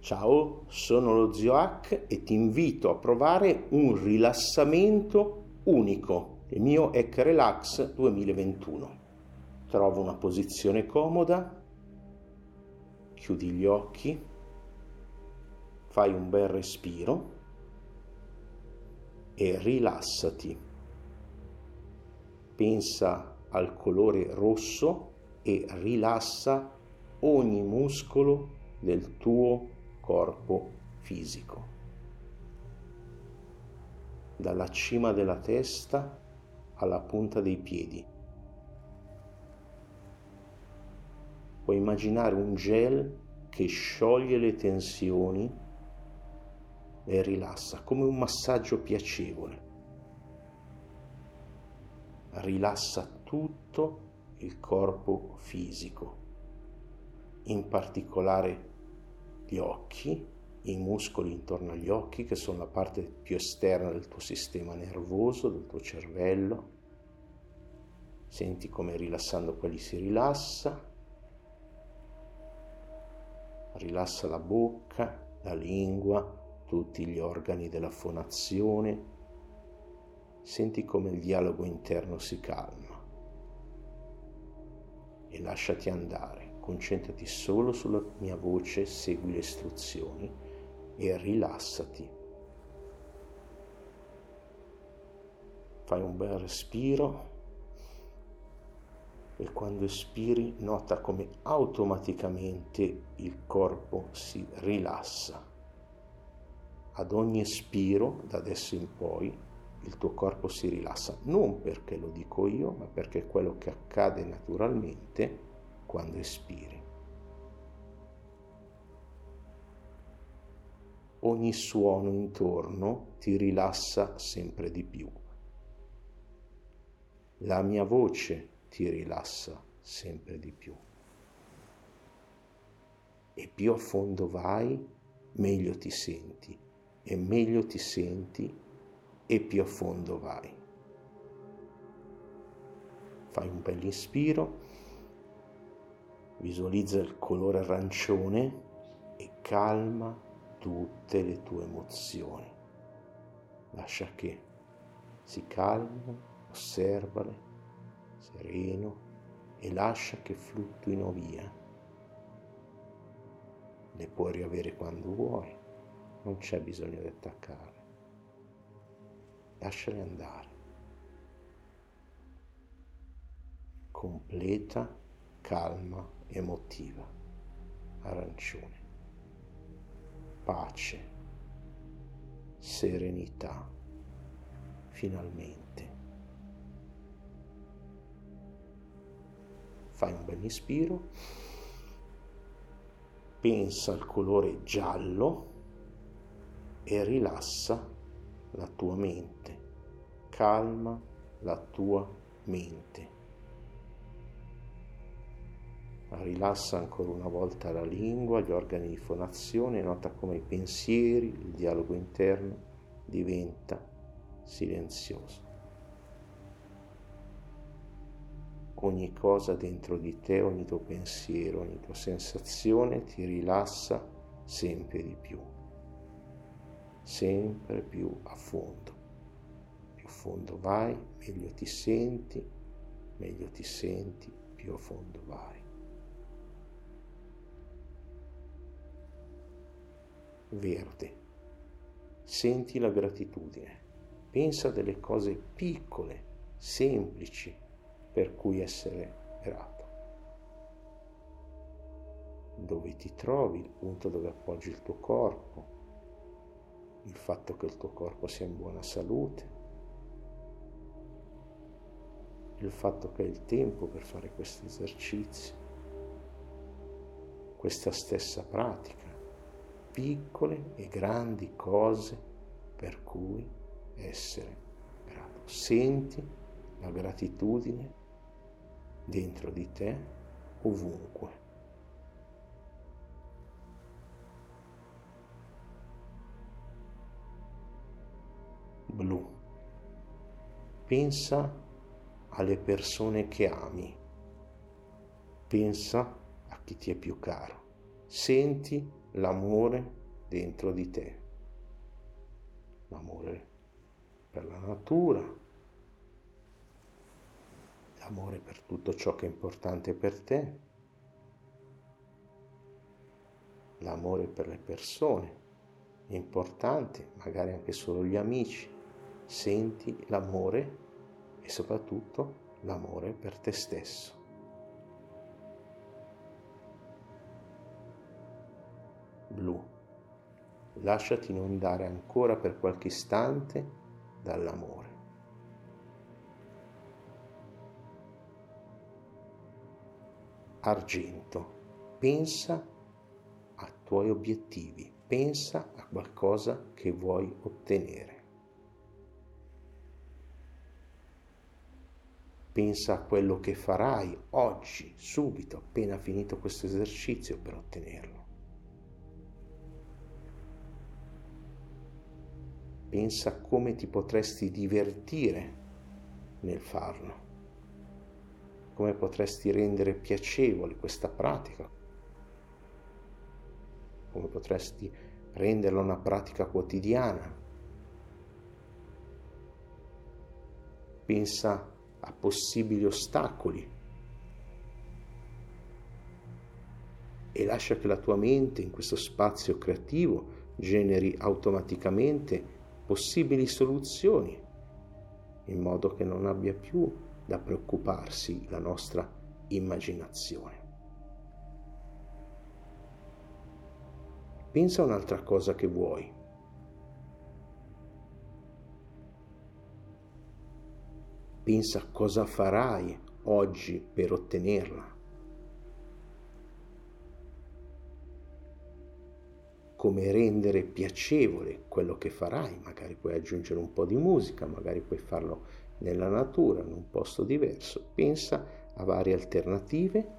Ciao, sono lo zio Hack e ti invito a provare un rilassamento unico, il mio Hack Relax 2021. Trova una posizione comoda, chiudi gli occhi, fai un bel respiro e rilassati. Pensa al colore rosso e rilassa ogni muscolo del tuo corpo fisico. Dalla cima della testa alla punta dei piedi. Puoi immaginare un gel che scioglie le tensioni e rilassa, come un massaggio piacevole. Rilassa tutto il corpo fisico, in particolare gli occhi, i muscoli intorno agli occhi che sono la parte più esterna del tuo sistema nervoso, del tuo cervello. Senti come rilassando quelli si rilassa. Rilassa la bocca, la lingua, tutti gli organi della fonazione. Senti come il dialogo interno si calma. E lasciati andare concentrati solo sulla mia voce, segui le istruzioni e rilassati. Fai un bel respiro e quando espiri nota come automaticamente il corpo si rilassa. Ad ogni espiro, da adesso in poi, il tuo corpo si rilassa, non perché lo dico io, ma perché è quello che accade naturalmente quando espiri. Ogni suono intorno ti rilassa sempre di più. La mia voce ti rilassa sempre di più. E più a fondo vai, meglio ti senti. E meglio ti senti e più a fondo vai. Fai un bel inspiro Visualizza il colore arancione e calma tutte le tue emozioni. Lascia che si calmino, osservale, sereno e lascia che fluttuino via. Le puoi riavere quando vuoi, non c'è bisogno di attaccare. Lasciale andare. Completa calma emotiva, arancione, pace, serenità, finalmente. Fai un bel ispiro, pensa al colore giallo e rilassa la tua mente, calma la tua mente rilassa ancora una volta la lingua, gli organi di fonazione, nota come i pensieri, il dialogo interno diventa silenzioso. Ogni cosa dentro di te, ogni tuo pensiero, ogni tua sensazione ti rilassa sempre di più, sempre più a fondo. Più a fondo vai, meglio ti senti, meglio ti senti, più a fondo vai. Verde. Senti la gratitudine. Pensa delle cose piccole, semplici, per cui essere grato. Dove ti trovi, il punto dove appoggi il tuo corpo, il fatto che il tuo corpo sia in buona salute, il fatto che hai il tempo per fare questi esercizi, questa stessa pratica piccole e grandi cose per cui essere grato. Senti la gratitudine dentro di te ovunque. Blu. Pensa alle persone che ami. Pensa a chi ti è più caro. Senti l'amore dentro di te. L'amore per la natura, l'amore per tutto ciò che è importante per te, l'amore per le persone importanti, magari anche solo gli amici. Senti l'amore e soprattutto l'amore per te stesso. Blu. Lasciati inondare ancora per qualche istante dall'amore. Argento. Pensa ai tuoi obiettivi, pensa a qualcosa che vuoi ottenere. Pensa a quello che farai oggi, subito, appena finito questo esercizio per ottenerlo. Pensa come ti potresti divertire nel farlo, come potresti rendere piacevole questa pratica, come potresti renderla una pratica quotidiana. Pensa a possibili ostacoli. E lascia che la tua mente in questo spazio creativo generi automaticamente possibili soluzioni in modo che non abbia più da preoccuparsi la nostra immaginazione. Pensa a un'altra cosa che vuoi Pensa cosa farai oggi per ottenerla. Come rendere piacevole quello che farai, magari puoi aggiungere un po' di musica, magari puoi farlo nella natura, in un posto diverso. Pensa a varie alternative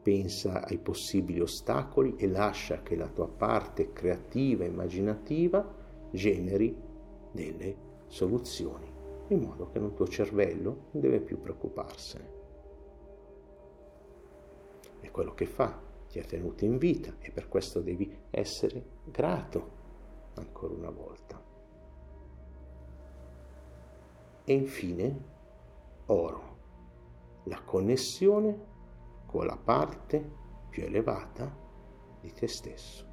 pensa ai possibili ostacoli e lascia che la tua parte creativa, immaginativa, generi delle soluzioni, in modo che il tuo cervello non deve più preoccuparsene. È quello che fa, ti ha tenuto in vita e per questo devi essere grato ancora una volta. E infine, oro, la connessione con la parte più elevata di te stesso.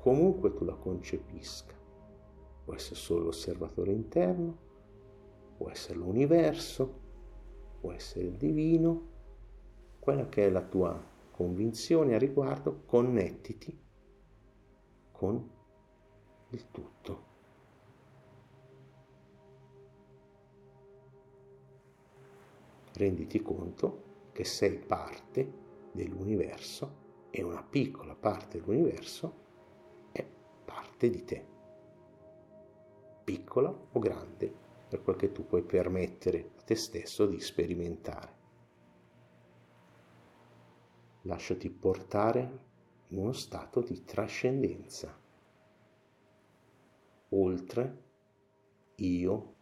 Comunque tu la concepisca, può essere solo l'osservatore interno, può essere l'universo, può essere il divino, quella che è la tua convinzione a riguardo, connettiti con il tutto. renditi conto che sei parte dell'universo e una piccola parte dell'universo è parte di te, piccola o grande, per quel che tu puoi permettere a te stesso di sperimentare. Lasciati portare in uno stato di trascendenza, oltre io,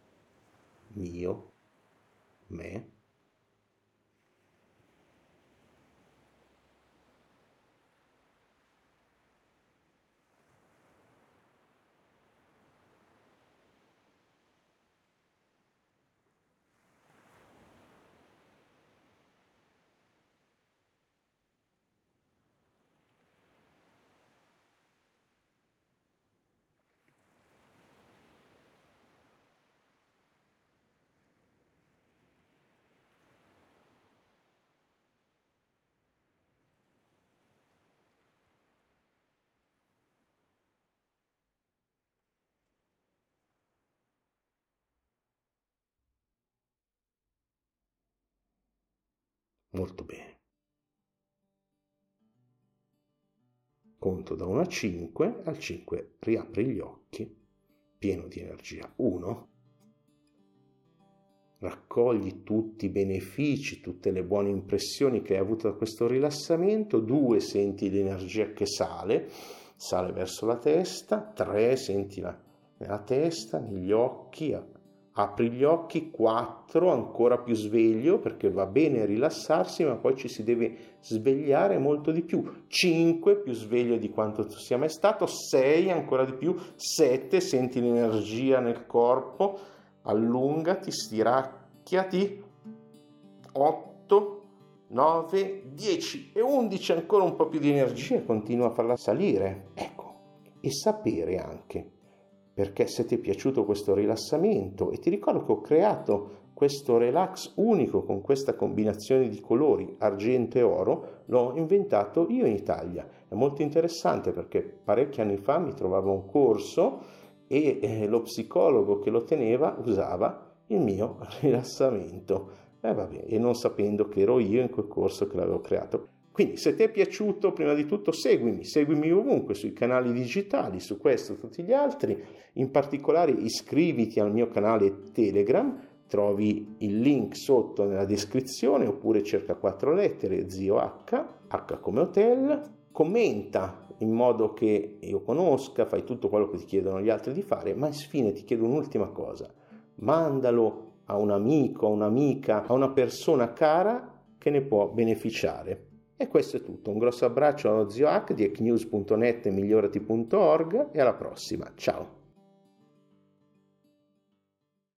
mio, me, Molto bene. Conto da 1 a 5, al 5 riapri gli occhi, pieno di energia. 1. Raccogli tutti i benefici, tutte le buone impressioni che hai avuto da questo rilassamento. 2. Senti l'energia che sale, sale verso la testa. 3. Sentila nella testa, negli occhi, apri gli occhi, 4 ancora più sveglio perché va bene rilassarsi ma poi ci si deve svegliare molto di più, 5 più sveglio di quanto tu sia mai stato, 6 ancora di più, 7 senti l'energia nel corpo, allungati, stiracchiati, 8, 9, 10 e 11 ancora un po' più di energia, continua a farla salire, ecco, e sapere anche perché se ti è piaciuto questo rilassamento e ti ricordo che ho creato questo relax unico con questa combinazione di colori argento e oro, l'ho inventato io in Italia. È molto interessante perché parecchi anni fa mi trovavo un corso e eh, lo psicologo che lo teneva usava il mio rilassamento. Eh, vabbè, e non sapendo che ero io in quel corso che l'avevo creato. Quindi se ti è piaciuto, prima di tutto seguimi, seguimi ovunque sui canali digitali, su questo e tutti gli altri, in particolare iscriviti al mio canale Telegram, trovi il link sotto nella descrizione oppure cerca quattro lettere zio H, H come hotel, commenta in modo che io conosca, fai tutto quello che ti chiedono gli altri di fare, ma infine ti chiedo un'ultima cosa, mandalo a un amico, a un'amica, a una persona cara che ne può beneficiare. E questo è tutto. Un grosso abbraccio allo zio Hack di ecnews.net e migliorati.org e alla prossima. Ciao!